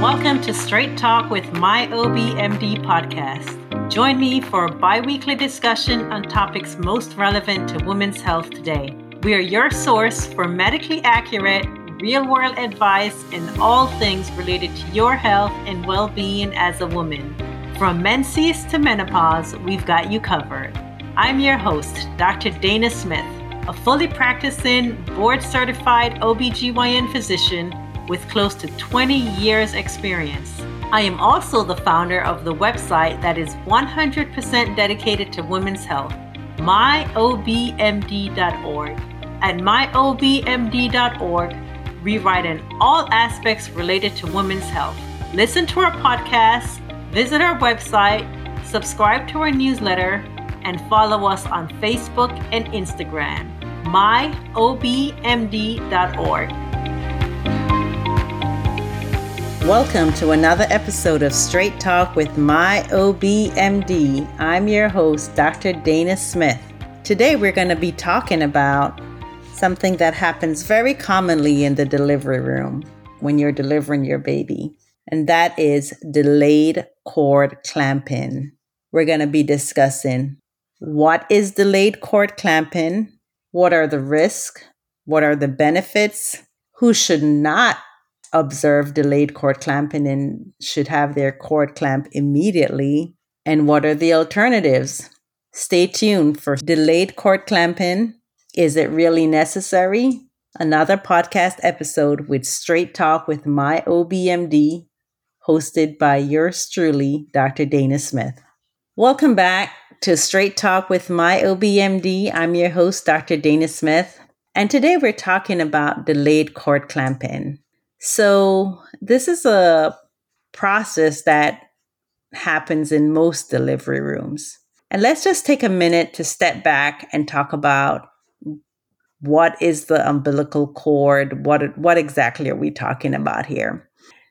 Welcome to Straight Talk with My OBMD podcast. Join me for a bi weekly discussion on topics most relevant to women's health today. We are your source for medically accurate, real world advice in all things related to your health and well being as a woman. From menses to menopause, we've got you covered. I'm your host, Dr. Dayna Smith, a fully practicing, board certified OBGYN physician with close to 20 years' experience. I am also the founder of the website that is 100% dedicated to women's health, myobmd.org. At myobmd.org, we write in all aspects related to women's health. Listen to our podcast, visit our website, subscribe to our newsletter, and follow us on Facebook and Instagram. myobmd.org. Welcome to another episode of Straight Talk with My OBMD. I'm your host, Dr. Dayna Smith. Today we're going to be talking about something that happens very commonly in the delivery room when you're delivering your baby, and that is delayed cord clamping. We're going to be discussing what is delayed cord clamping, what are the risks, what are the benefits, who should not observe delayed cord clamping and should have their cord clamp immediately? And what are the alternatives? Stay tuned for delayed cord clamping. Is it really necessary? Another podcast episode with Straight Talk with my OBMD, hosted by yours truly, Dr. Dayna Smith. Welcome back to Straight Talk with my OBMD. I'm your host, Dr. Dayna Smith. And today we're talking about delayed cord clamping. So, this is a process that happens in most delivery rooms. And let's just take a minute to step back and talk about what is the umbilical cord? What, what exactly are we talking about here?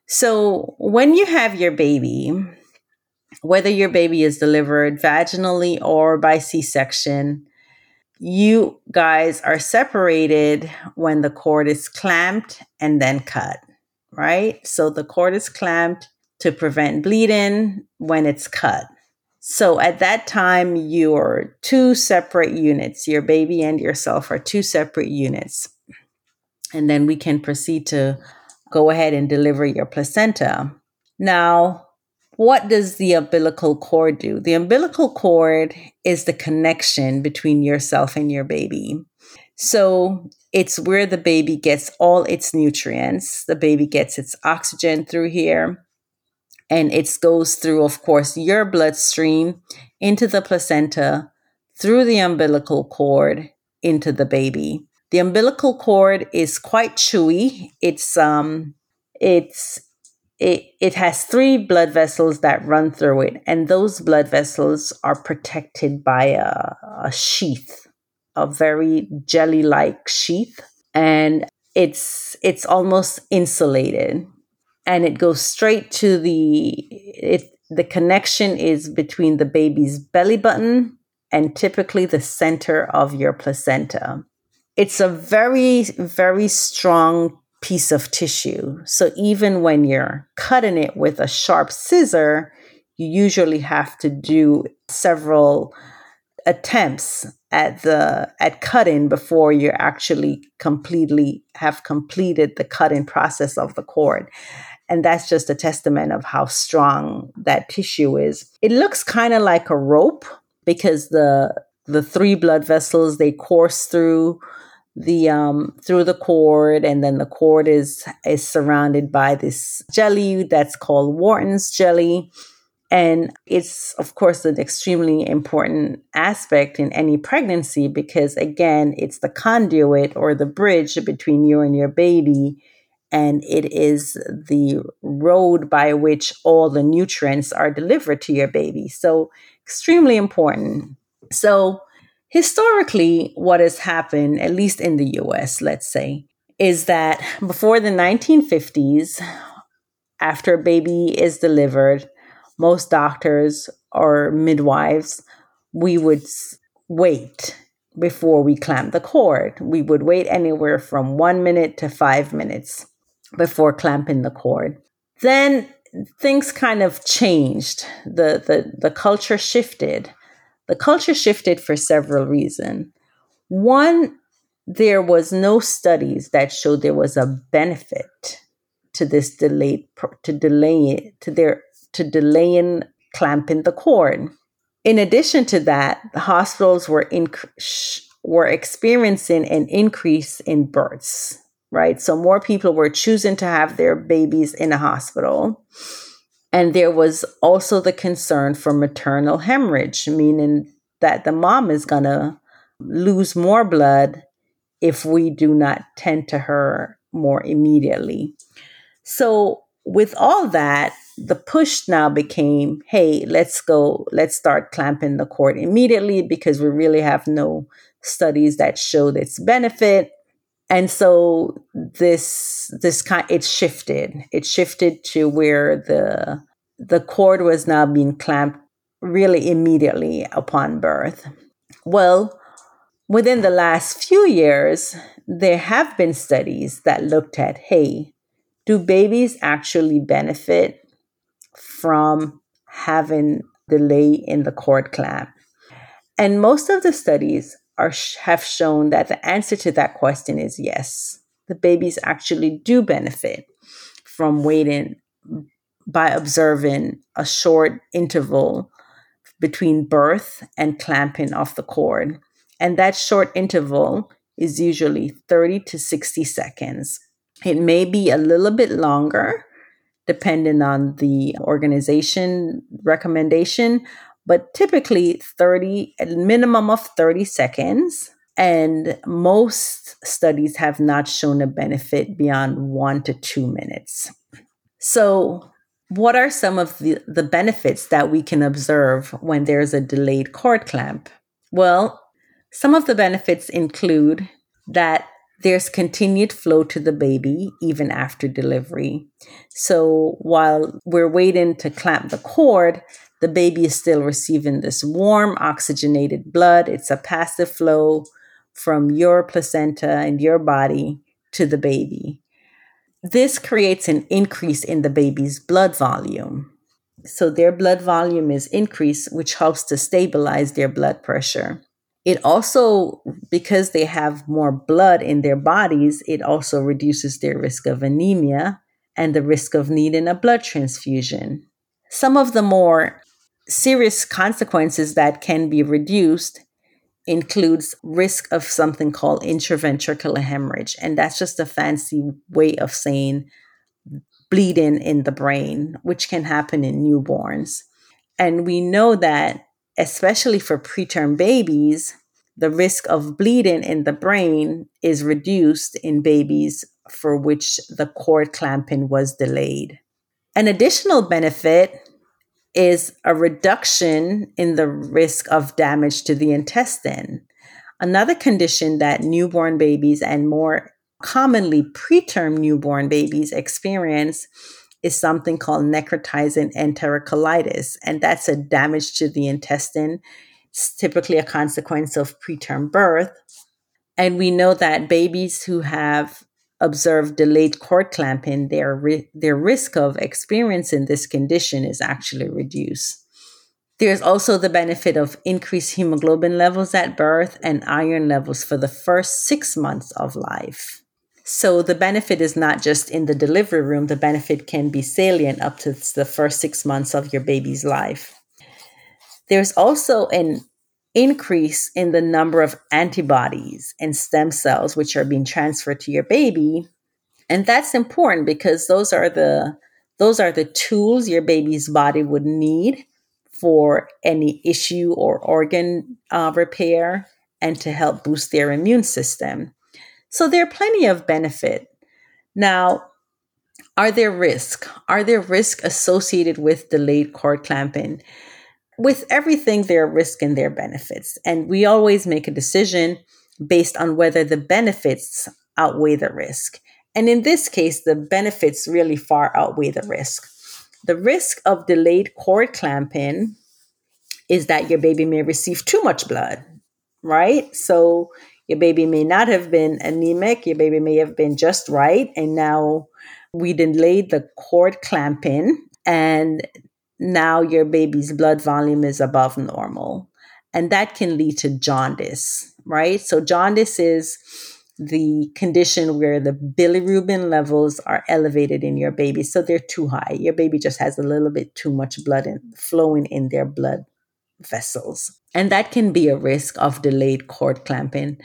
So, when you have your baby, whether your baby is delivered vaginally or by C section, you guys are separated when the cord is clamped and then cut, right? So the cord is clamped to prevent bleeding when it's cut. So at that time, you're two separate units. Your baby and yourself are two separate units. And then we can proceed to go ahead and deliver your placenta. Now, what does the umbilical cord do? The umbilical cord is the connection between yourself and your baby. So it's where the baby gets all its nutrients. The baby gets its oxygen through here. And it goes through, of course, your bloodstream into the placenta, through the umbilical cord into the baby. The umbilical cord is quite chewy. It's um it's it, it has three blood vessels that run through it, and those blood vessels are protected by a, a sheath, a very jelly like sheath, and it's it's almost insulated, and it goes straight to the it. The connection is between the baby's belly button and typically the center of your placenta. It's a very, very strong piece of tissue. So even when you're cutting it with a sharp scissor, you usually have to do several attempts at the at cutting before you actually completely have completed the cutting process of the cord and that's just a testament of how strong that tissue is it looks kind of like a rope because the the three blood vessels they course through the um through the cord and then the cord is is surrounded by this jelly that's called Wharton's jelly. And it's of course an extremely important aspect in any pregnancy because again it's the conduit or the bridge between you and your baby and it is the road by which all the nutrients are delivered to your baby. So extremely important. So Historically, what has happened, at least in the US, let's say, is that before the 1950s, after a baby is delivered, most doctors or midwives, we would wait before we clamp the cord. We would wait anywhere from one minute to five minutes before clamping the cord. Then things kind of changed. The, the, the culture shifted. The culture shifted for several reasons. One, there was no studies that showed there was a benefit to this delayed to delay to their to delaying clamping the cord. In addition to that, the hospitals were in, were experiencing an increase in births, right? So more people were choosing to have their babies in a hospital. And there was also the concern for maternal hemorrhage, meaning that the mom is going to lose more blood if we do not tend to her more immediately. So, with all that, the push now became hey, let's go, let's start clamping the cord immediately because we really have no studies that showed its benefit. And so this this kind it shifted. It shifted to where the the cord was now being clamped really immediately upon birth. Well, within the last few years, there have been studies that looked at hey, do babies actually benefit from having delay in the cord clamp? And most of the studies are have shown that the answer to that question is yes. The babies actually do benefit from waiting by observing a short interval between birth and clamping of the cord. And that short interval is usually 30 to 60 seconds. It may be a little bit longer depending on the organization recommendation, but typically 30, a minimum of 30 seconds. And most studies have not shown a benefit beyond one to two minutes. So, what are some of the, the benefits that we can observe when there's a delayed cord clamp? Well, some of the benefits include that there's continued flow to the baby even after delivery. So while we're waiting to clamp the cord, the baby is still receiving this warm, oxygenated blood. It's a passive flow from your placenta and your body to the baby. This creates an increase in the baby's blood volume. So their blood volume is increased, which helps to stabilize their blood pressure. It also, because they have more blood in their bodies, it also reduces their risk of anemia and the risk of needing a blood transfusion. Some of the more serious consequences that can be reduced includes risk of something called intraventricular hemorrhage and that's just a fancy way of saying bleeding in the brain which can happen in newborns and we know that especially for preterm babies, the risk of bleeding in the brain is reduced in babies for which the cord clamping was delayed. An additional benefit is a reduction in the risk of damage to the intestine. Another condition that newborn babies and more commonly preterm newborn babies experience is something called necrotizing enterocolitis, and that's a damage to the intestine. It's typically a consequence of preterm birth. And we know that babies who have observed delayed cord clamping, their, ri- their risk of experiencing this condition is actually reduced. There's also the benefit of increased hemoglobin levels at birth and iron levels for the first six months of life. So the benefit is not just in the delivery room, the benefit can be salient up to the first six months of your baby's life. There's also an increase in the number of antibodies and stem cells which are being transferred to your baby. And that's important because those are the those are the tools your baby's body would need for any issue or organ uh, repair and to help boost their immune system. So there are plenty of benefit. Now, are there risk Are there risk associated with delayed cord clamping? With everything, there are risks and there are benefits. And we always make a decision based on whether the benefits outweigh the risk. And in this case, the benefits really far outweigh the risk. The risk of delayed cord clamping is that your baby may receive too much blood, right? So your baby may not have been anemic, your baby may have been just right, and now we delayed the cord clamping and now your baby's blood volume is above normal. And that can lead to jaundice, right? So, jaundice is the condition where the bilirubin levels are elevated in your baby. So they're too high. Your baby just has a little bit too much blood in, flowing in their blood vessels. And that can be a risk of delayed cord clamping.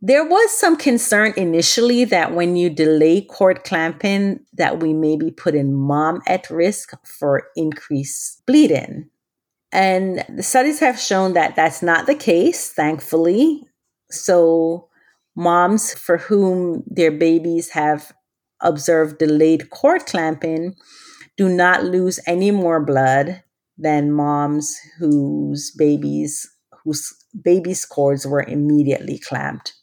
There was some concern initially that when you delay cord clamping, that we may be putting mom at risk for increased bleeding. And the studies have shown that that's not the case, thankfully. So, moms for whom their babies have observed delayed cord clamping do not lose any more blood than moms whose babies whose babies cords were immediately clamped.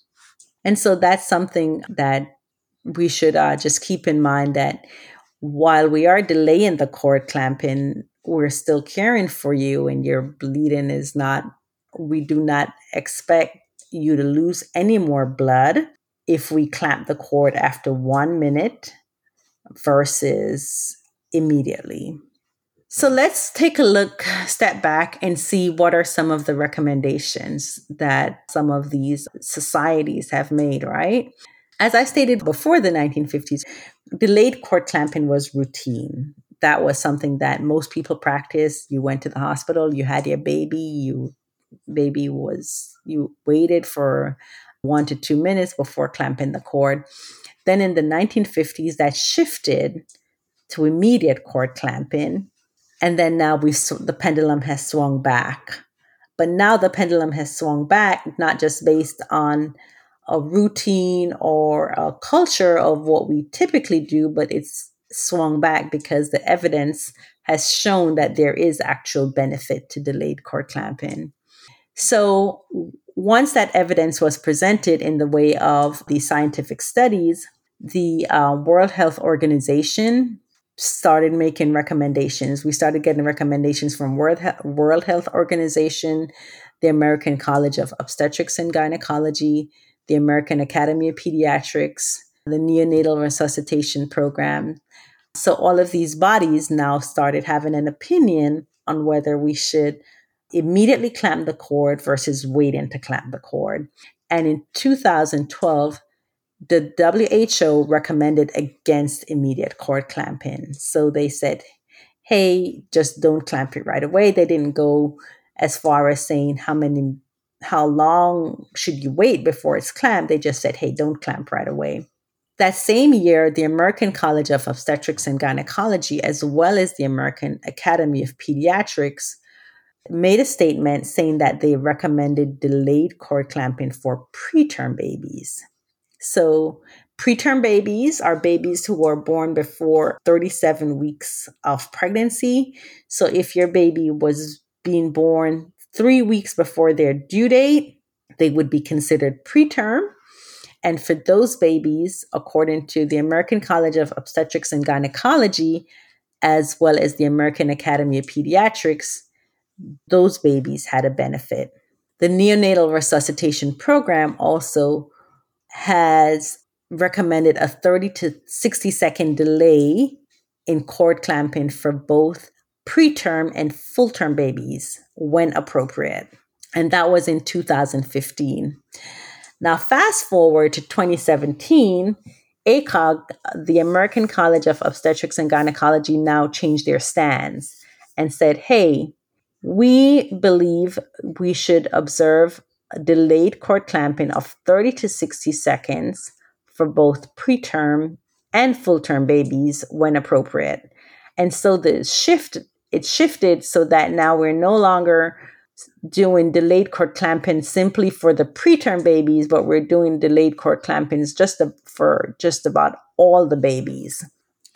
And so that's something that we should uh, just keep in mind that while we are delaying the cord clamping, we're still caring for you and your bleeding is not, we do not expect you to lose any more blood if we clamp the cord after one minute versus immediately. So let's take a look, step back, and see what are some of the recommendations that some of these societies have made, right? As I stated before the 1950s, delayed cord clamping was routine. That was something that most people practiced. You went to the hospital, you had your baby, you baby was you waited for 1 to 2 minutes before clamping the cord. Then in the 1950s that shifted to immediate cord clamping and then now we the pendulum has swung back. But now the pendulum has swung back not just based on a routine or a culture of what we typically do but it's swung back because the evidence has shown that there is actual benefit to delayed cord clamping. So once that evidence was presented in the way of the scientific studies the uh, world health organization started making recommendations. We started getting recommendations from World, World Health Organization, the American College of Obstetrics and Gynecology, the American Academy of Pediatrics, the Neonatal Resuscitation Program. So all of these bodies now started having an opinion on whether we should immediately clamp the cord versus waiting to clamp the cord. And in 2012, the WHO recommended against immediate cord clamping. So they said, hey, just don't clamp it right away. They didn't go as far as saying how many how long should you wait before it's clamped. They just said, hey, don't clamp right away. That same year, the American College of Obstetrics and Gynecology, as well as the American Academy of Pediatrics, made a statement saying that they recommended delayed cord clamping for preterm babies. So, preterm babies are babies who are born before 37 weeks of pregnancy. So, if your baby was being born three weeks before their due date, they would be considered preterm. And for those babies, according to the American College of Obstetrics and Gynecology, as well as the American Academy of Pediatrics, those babies had a benefit. The neonatal resuscitation program also has recommended a 30 to 60 second delay in cord clamping for both preterm and full term babies when appropriate. And that was in 2015. Now, fast forward to 2017, ACOG, the American College of Obstetrics and Gynecology, now changed their stance and said, hey, we believe we should observe delayed cord clamping of 30 to 60 seconds for both preterm and full term babies when appropriate. And so the shift, it shifted so that now we're no longer doing delayed cord clamping simply for the preterm babies, but we're doing delayed cord clampings just for just about all the babies.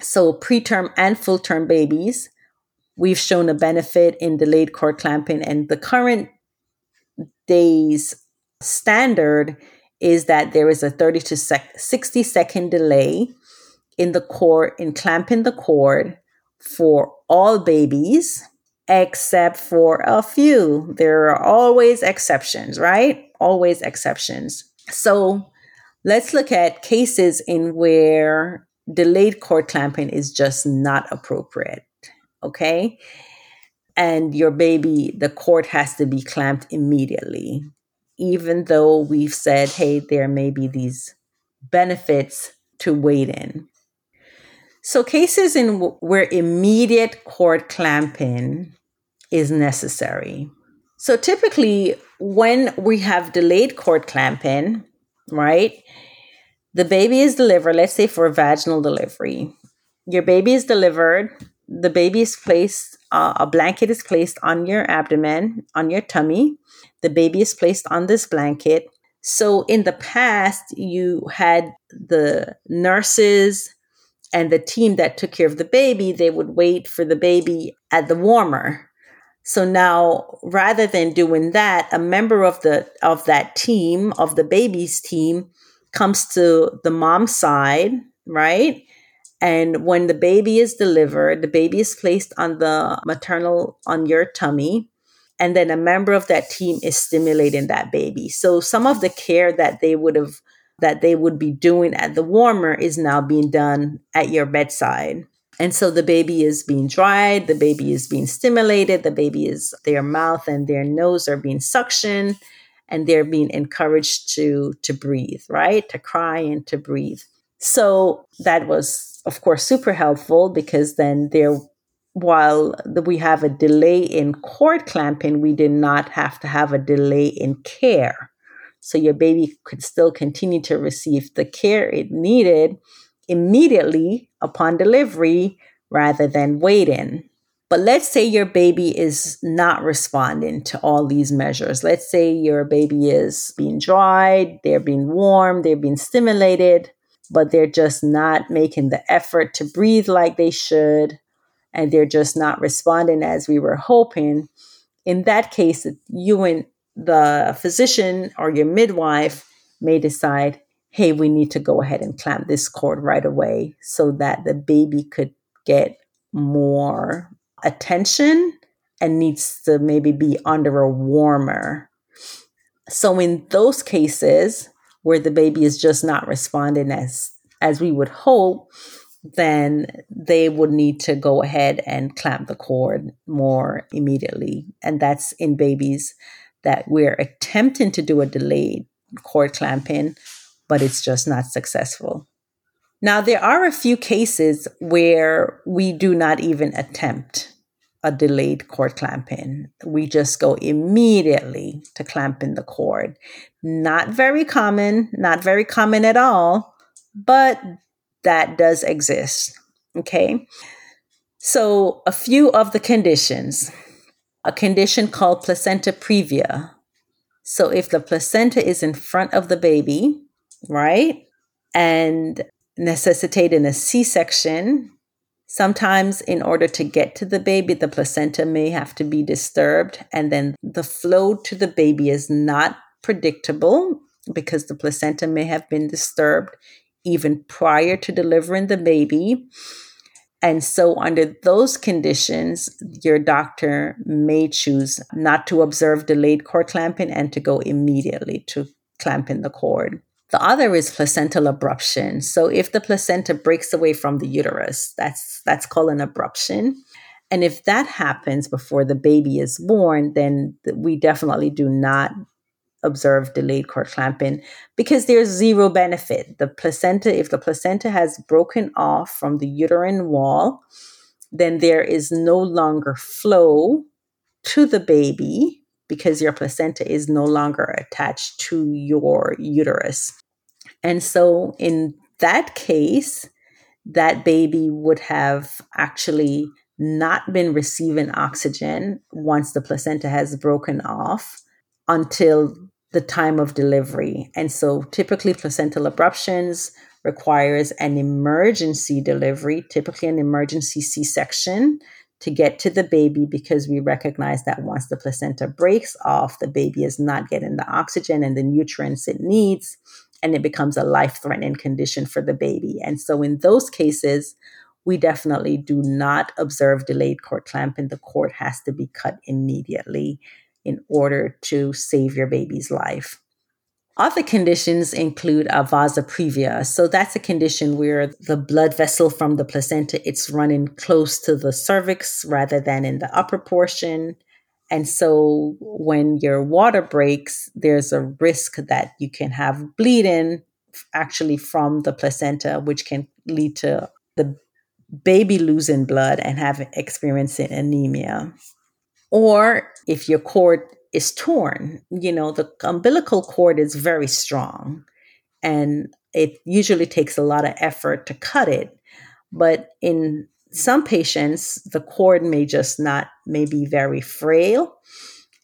So preterm and full term babies, we've shown a benefit in delayed cord clamping, and the current days standard is that there is a 30 to 60 second delay in the cord in clamping the cord for all babies except for a few there are always exceptions right always exceptions so let's look at cases in where delayed cord clamping is just not appropriate. Okay. And your baby, the cord has to be clamped immediately, even though we've said, hey, there may be these benefits to wait in. So, cases in w- where immediate cord clamping is necessary. So, typically, when we have delayed cord clamping, right, the baby is delivered, let's say for vaginal delivery. Your baby is delivered, the baby is placed, uh, a blanket is placed on your abdomen, on your tummy. The baby is placed on this blanket. So in the past, you had the nurses and the team that took care of the baby, they would wait for the baby at the warmer. So now rather than doing that, a member of the of that team, of the baby's team, comes to the mom's side, right? And when the baby is delivered, the baby is placed on the maternal, on your tummy. And then a member of that team is stimulating that baby. So some of the care that they would have, that they would be doing at the warmer is now being done at your bedside. And so the baby is being dried, the baby is being stimulated, the baby is, their mouth and their nose are being suctioned and they're being encouraged to to breathe right to cry and to breathe so that was of course super helpful because then there while we have a delay in cord clamping we did not have to have a delay in care. So your baby could still continue to receive the care it needed immediately upon delivery rather than waiting. But let's say your baby is not responding to all these measures. Let's say your baby is being dried, they're being warm, they're being stimulated, but they're just not making the effort to breathe like they should, and they're just not responding as we were hoping. In that case, you and the physician or your midwife may decide, hey, we need to go ahead and clamp this cord right away so that the baby could get more attention and needs to maybe be under a warmer. So in those cases where the baby is just not responding as as we would hope, then they would need to go ahead and clamp the cord more immediately. And that's in babies that we're attempting to do a delayed cord clamping, but it's just not successful. Now, there are a few cases where we do not even attempt a delayed cord clamping. We just go immediately to clamping the cord. Not very common, not very common at all, but that does exist. Okay. So, a few of the conditions a condition called placenta previa. So, if the placenta is in front of the baby, right, and necessitating a C section, Sometimes, in order to get to the baby, the placenta may have to be disturbed, and then the flow to the baby is not predictable because the placenta may have been disturbed even prior to delivering the baby. And so, under those conditions, your doctor may choose not to observe delayed cord clamping and to go immediately to clamping the cord. The other is placental abruption. So if the placenta breaks away from the uterus, that's that's called an abruption. And if that happens before the baby is born, then we definitely do not observe delayed cord clamping because there's zero benefit. The placenta, if the placenta has broken off from the uterine wall, then there is no longer flow to the baby because your placenta is no longer attached to your uterus. And so, in that case, that baby would have actually not been receiving oxygen once the placenta has broken off until the time of delivery. And so typically placental abruptions requires an emergency delivery, typically an emergency C-section to get to the baby because we recognize that once the placenta breaks off, the baby is not getting the oxygen and the nutrients it needs, and it becomes a life threatening condition for the baby. And so, in those cases, we definitely do not observe delayed cord clamping. The cord has to be cut immediately in order to save your baby's life. Other conditions include a vasa previa. So that's a condition where the blood vessel from the placenta it's running close to the cervix rather than in the upper portion. And so when your water breaks, there's a risk that you can have bleeding actually from the placenta, which can lead to the baby losing blood and have experiencing anemia. Or if your cord is torn, you know, the umbilical cord is very strong and it usually takes a lot of effort to cut it. But in some patients, the cord may just not, may be very frail.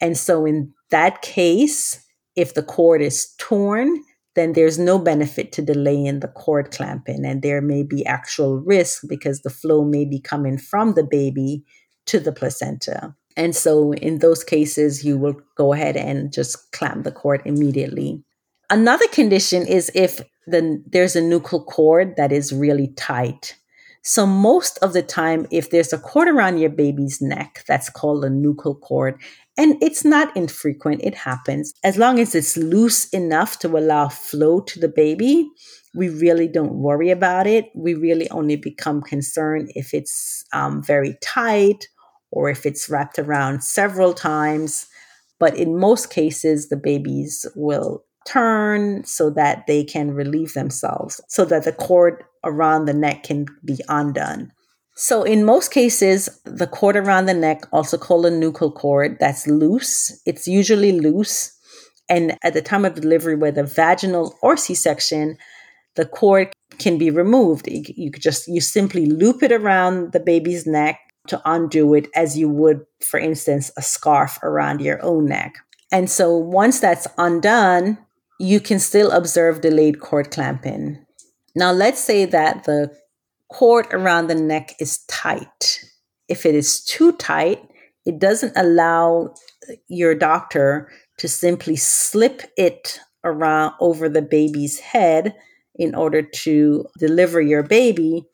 And so in that case, if the cord is torn, then there's no benefit to delaying the cord clamping. And there may be actual risk because the flow may be coming from the baby to the placenta. And so in those cases, you will go ahead and just clamp the cord immediately. Another condition is if the, there's a nuchal cord that is really tight. So most of the time, if there's a cord around your baby's neck, that's called a nuchal cord. And it's not infrequent, it happens. As long as it's loose enough to allow flow to the baby, we really don't worry about it. We really only become concerned if it's um, very tight or if it's wrapped around several times. But in most cases, the babies will turn so that they can relieve themselves, so that the cord around the neck can be undone. So, in most cases, the cord around the neck, also called a nuchal cord, that's loose. It's usually loose. And at the time of delivery, whether vaginal or C section, the cord can be removed. You, just, you simply loop it around the baby's neck to undo it as you would, for instance, a scarf around your own neck. And so once that's undone, you can still observe delayed cord clamping. Now, let's say that the cord around the neck is tight. If it is too tight, it doesn't allow your doctor to simply slip it around over the baby's head in order to deliver your baby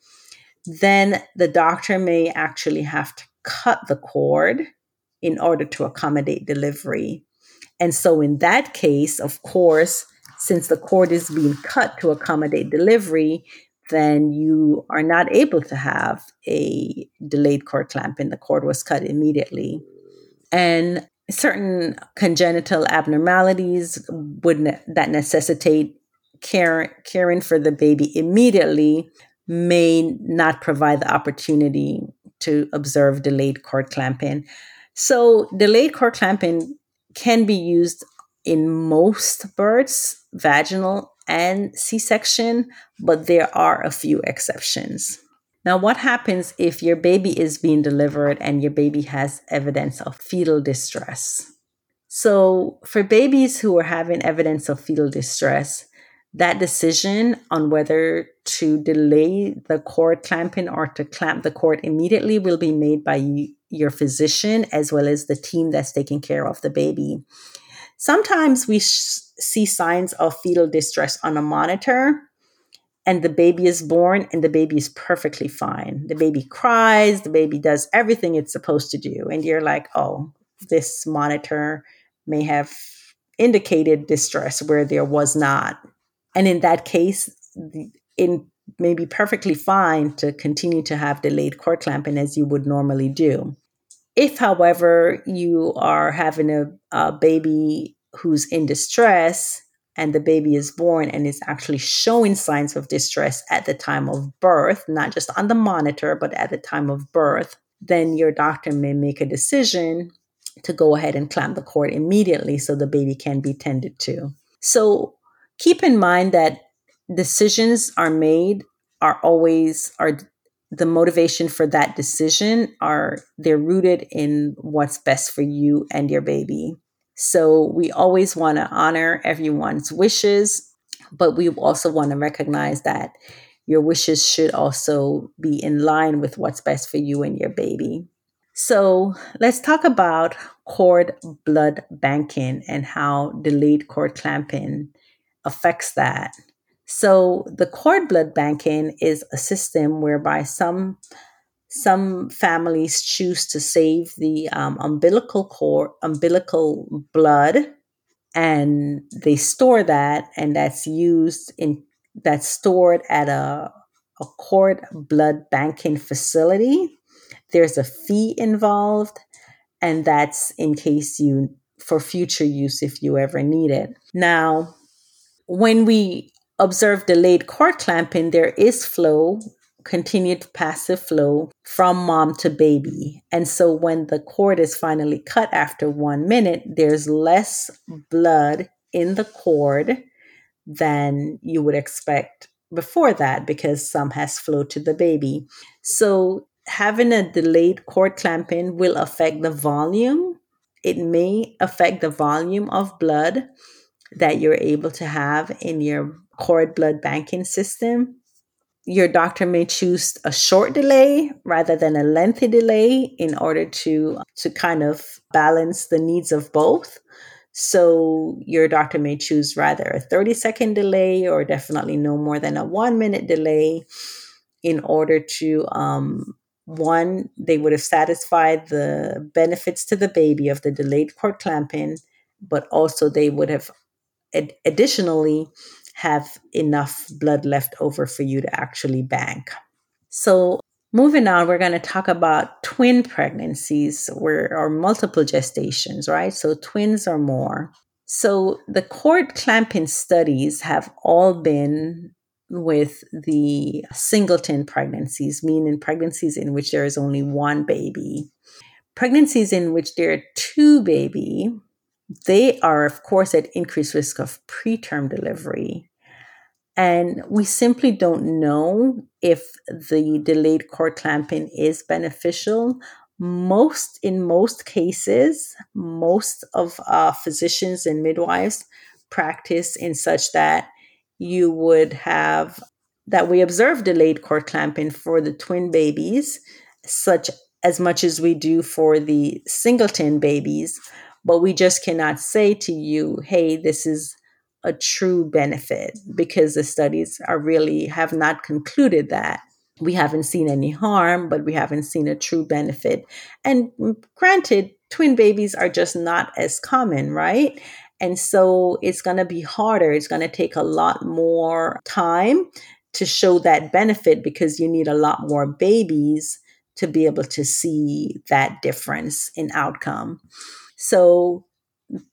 then the doctor may actually have to cut the cord in order to accommodate delivery. And so, in that case, of course, since the cord is being cut to accommodate delivery, then you are not able to have a delayed cord clamping. The cord was cut immediately. And certain congenital abnormalities would ne- that necessitate care, caring for the baby immediately may not provide the opportunity to observe delayed cord clamping. So, delayed cord clamping can be used in most births, vaginal and C section, but there are a few exceptions. Now, what happens if your baby is being delivered and your baby has evidence of fetal distress? So, for babies who are having evidence of fetal distress, that decision on whether to delay the cord clamping or to clamp the cord immediately will be made by you, your physician as well as the team that's taking care of the baby. Sometimes we sh- see signs of fetal distress on a monitor, and the baby is born and the baby is perfectly fine. The baby cries, the baby does everything it's supposed to do. And you're like, oh, this monitor may have indicated distress where there was not. And in that case, it may be perfectly fine to continue to have delayed cord clamping as you would normally do. If, however, you are having a, a baby who's in distress and the baby is born and is actually showing signs of distress at the time of birth, not just on the monitor, but at the time of birth, then your doctor may make a decision to go ahead and clamp the cord immediately so the baby can be tended to. So keep in mind that decisions are made are always are the motivation for that decision are they're rooted in what's best for you and your baby. So we always want to honor everyone's wishes, but we also want to recognize that your wishes should also be in line with what's best for you and your baby. So let's talk about cord blood banking and how delayed cord clamping affects that. So the cord blood banking is a system whereby some some families choose to save the um, umbilical cord, umbilical blood and they store that and that's used in that's stored at a, a cord blood banking facility there's a fee involved and that's in case you for future use if you ever need it now when we observe delayed cord clamping there is flow continued passive flow from mom to baby. And so when the cord is finally cut after one minute, there's less blood in the cord than you would expect before that because some has flowed to the baby. So having a delayed cord clamping will affect the volume. It may affect the volume of blood that you're able to have in your cord blood banking system. Your doctor may choose a short delay rather than a lengthy delay in order to to kind of balance the needs of both. So your doctor may choose rather a 30 second delay or definitely no more than a one minute delay in order to um, one they would have satisfied the benefits to the baby of the delayed cord clamping but also they would have ad- additionally have enough blood left over for you to actually bank. So, moving on, we're going to talk about twin pregnancies where, or multiple gestations, right? So, twins or more. So, the cord clamping studies have all been with the singleton pregnancies, meaning pregnancies in which there is only one baby. Pregnancies in which there are two baby, they are, of course, at increased risk of preterm delivery. And we simply don't know if the delayed cord clamping is beneficial. Most, in most cases, most of uh, physicians and midwives practice in such that you would have that we observe delayed cord clamping for the twin babies, such as much as we do for the singleton babies, but we just cannot say to you, hey, this is a true benefit because the studies are really have not concluded that. We haven't seen any harm, but we haven't seen a true benefit. And granted, twin babies are just not as common, right? And so it's going to be harder. It's going to take a lot more time to show that benefit because you need a lot more babies to be able to see that difference in outcome. So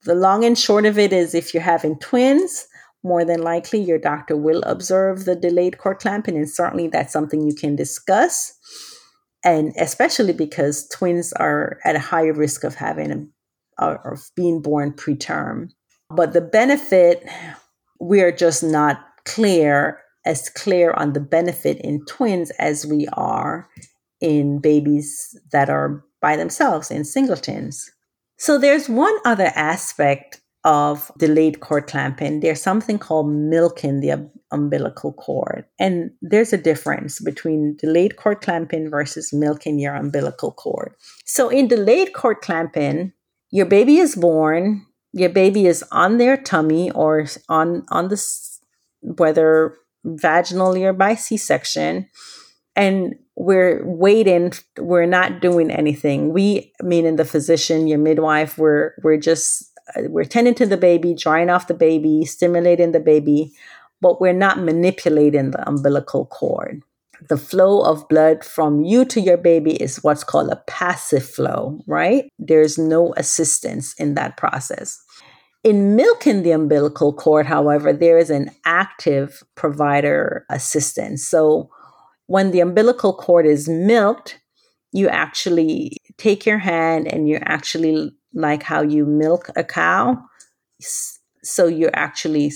the long and short of it is if you're having twins, more than likely your doctor will observe the delayed cord clamping, and certainly that's something you can discuss. And especially because twins are at a higher risk of having of being born preterm. But the benefit, we are just not clear, as clear on the benefit in twins as we are in babies that are by themselves, in singletons. So there's one other aspect of delayed cord clamping. There's something called milking the um, umbilical cord. And there's a difference between delayed cord clamping versus milking your umbilical cord. So in delayed cord clamping, your baby is born, your baby is on their tummy or on on the whether vaginally or by C-section and we're waiting we're not doing anything. We meaning the physician your midwife we're we're just uh, we're tending to the baby drying off the baby stimulating the baby but we're not manipulating the umbilical cord. The flow of blood from you to your baby is what's called a passive flow right? There's no assistance in that process. In milking the umbilical cord however there is an active provider assistance. So when the umbilical cord is milked, you actually take your hand and you're actually like how you milk a cow. So you're actually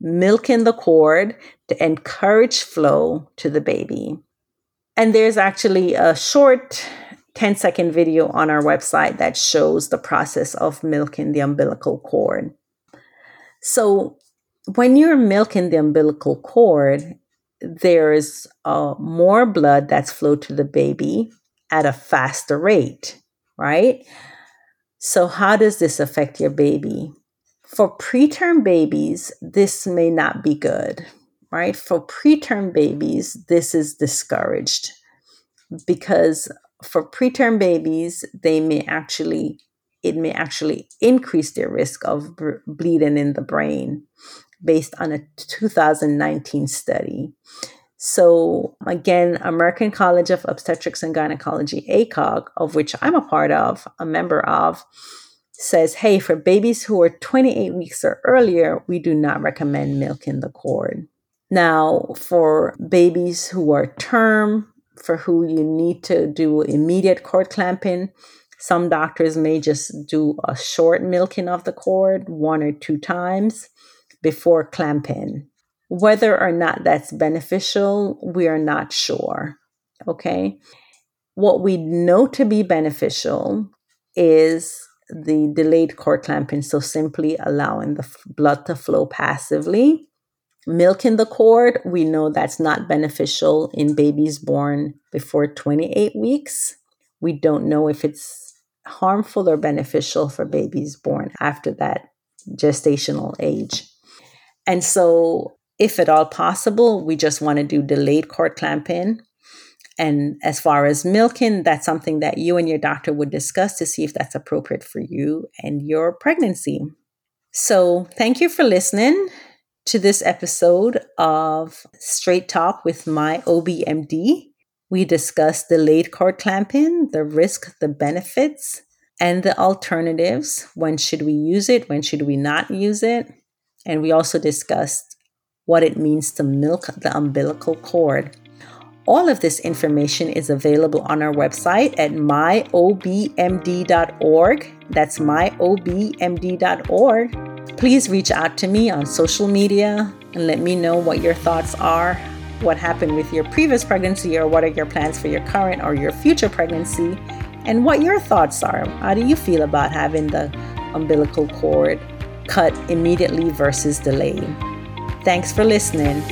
milking the cord to encourage flow to the baby. And there's actually a short 10 second video on our website that shows the process of milking the umbilical cord. So when you're milking the umbilical cord, there's uh, more blood that's flowed to the baby at a faster rate, right? So, how does this affect your baby? For preterm babies, this may not be good, right? For preterm babies, this is discouraged because for preterm babies, they may actually it may actually increase their risk of bleeding in the brain based on a 2019 study. So, again, American College of Obstetrics and Gynecology, ACOG, of which I'm a part of, a member of, says, hey, for babies who are 28 weeks or earlier, we do not recommend milking the cord. Now, for babies who are term, for who you need to do immediate cord clamping, some doctors may just do a short milking of the cord one or two times before clamping. Whether or not that's beneficial, we are not sure. Okay. What we know to be beneficial is the delayed cord clamping, so simply allowing the blood to flow passively. Milking the cord, we know that's not beneficial in babies born before 28 weeks. We don't know if it's harmful or beneficial for babies born after that gestational age. And so if at all possible, we just want to do delayed cord clamping. And as far as milking, that's something that you and your doctor would discuss to see if that's appropriate for you and your pregnancy. So, thank you for listening to this episode of Straight Talk with my OBMD. We discussed delayed cord clamping, the risk, the benefits, and the alternatives. When should we use it? When should we not use it? And we also discussed what it means to milk the umbilical cord. All of this information is available on our website at myobmd.org. That's myobmd.org. Please reach out to me on social media and let me know what your thoughts are, what happened with your previous pregnancy, or what are your plans for your current or your future pregnancy, and what your thoughts are. How do you feel about having the umbilical cord cut immediately versus delay. Thanks for listening.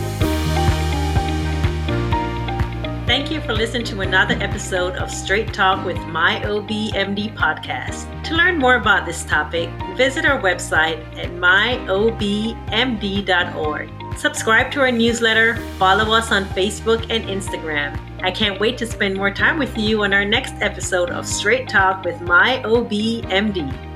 Thank you for listening to another episode of Straight Talk with My OBMD podcast. To learn more about this topic, visit our website at myobmd.org. Subscribe to our newsletter, follow us on Facebook and Instagram. I can't wait to spend more time with you on our next episode of Straight Talk with My OBMD.